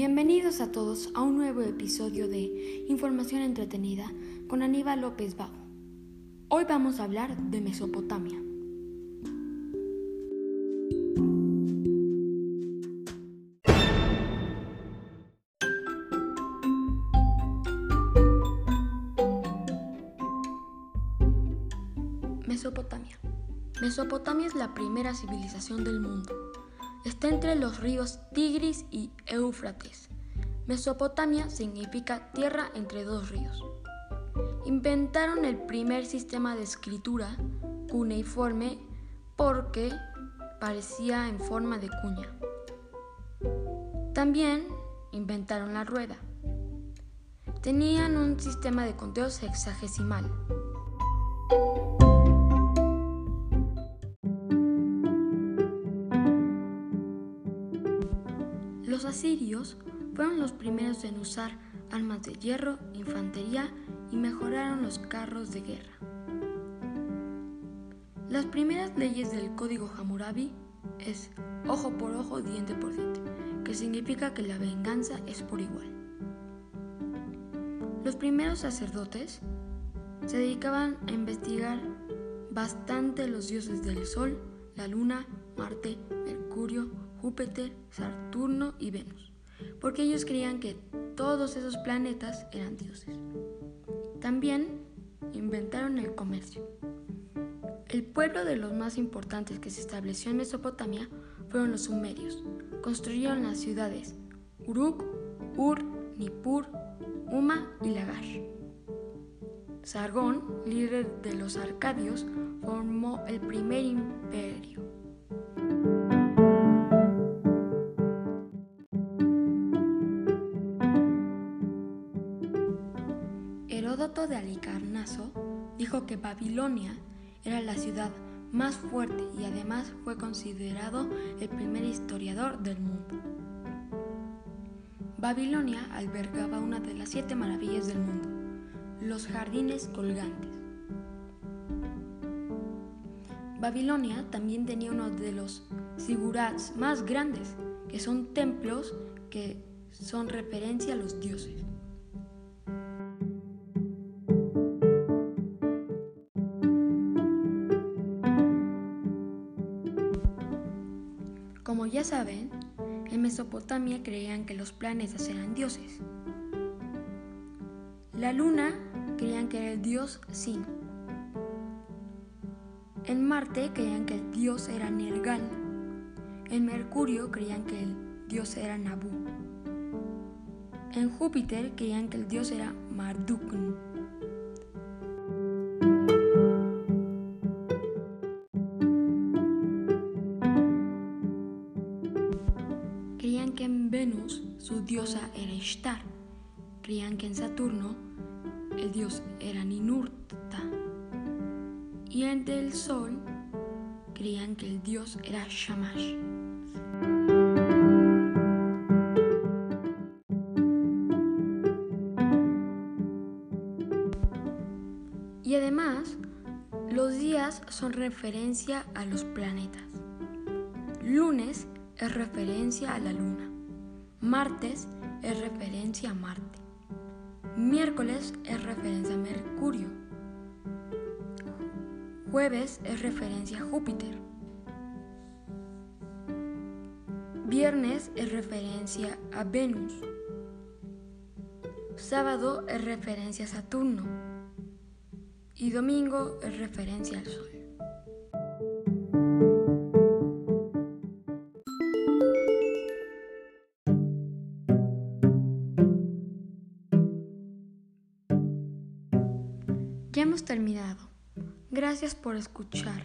Bienvenidos a todos a un nuevo episodio de Información Entretenida con Aníbal López Bajo. Hoy vamos a hablar de Mesopotamia. Mesopotamia. Mesopotamia es la primera civilización del mundo Está entre los ríos Tigris y Éufrates. Mesopotamia significa tierra entre dos ríos. Inventaron el primer sistema de escritura cuneiforme porque parecía en forma de cuña. También inventaron la rueda. Tenían un sistema de conteo sexagesimal. Asirios fueron los primeros en usar armas de hierro, infantería y mejoraron los carros de guerra. Las primeras leyes del código Hammurabi es ojo por ojo, diente por diente, que significa que la venganza es por igual. Los primeros sacerdotes se dedicaban a investigar bastante los dioses del Sol, la Luna, Marte, Mercurio, Júpiter, Saturno y Venus, porque ellos creían que todos esos planetas eran dioses. También inventaron el comercio. El pueblo de los más importantes que se estableció en Mesopotamia fueron los sumerios. Construyeron las ciudades Uruk, Ur, Nippur, Uma y Lagar. Sargón, líder de los arcadios, formó el primer imperio. Heródoto de Alicarnaso dijo que Babilonia era la ciudad más fuerte y además fue considerado el primer historiador del mundo. Babilonia albergaba una de las siete maravillas del mundo, los jardines colgantes. Babilonia también tenía uno de los sigurats más grandes, que son templos que son referencia a los dioses. Ya saben, en Mesopotamia creían que los planetas eran dioses. La luna creían que era el dios Sin. En Marte creían que el dios era Nergal. En Mercurio creían que el dios era Nabu. En Júpiter creían que el dios era Mardukn. Que en Venus su diosa era Ishtar. Creían que en Saturno el dios era Ninurta. Y el Sol creían que el dios era Shamash. Y además, los días son referencia a los planetas. Lunes es referencia a la luna. Martes es referencia a Marte. Miércoles es referencia a Mercurio. Jueves es referencia a Júpiter. Viernes es referencia a Venus. Sábado es referencia a Saturno. Y domingo es referencia al Sol. Ya hemos terminado. Gracias por escuchar.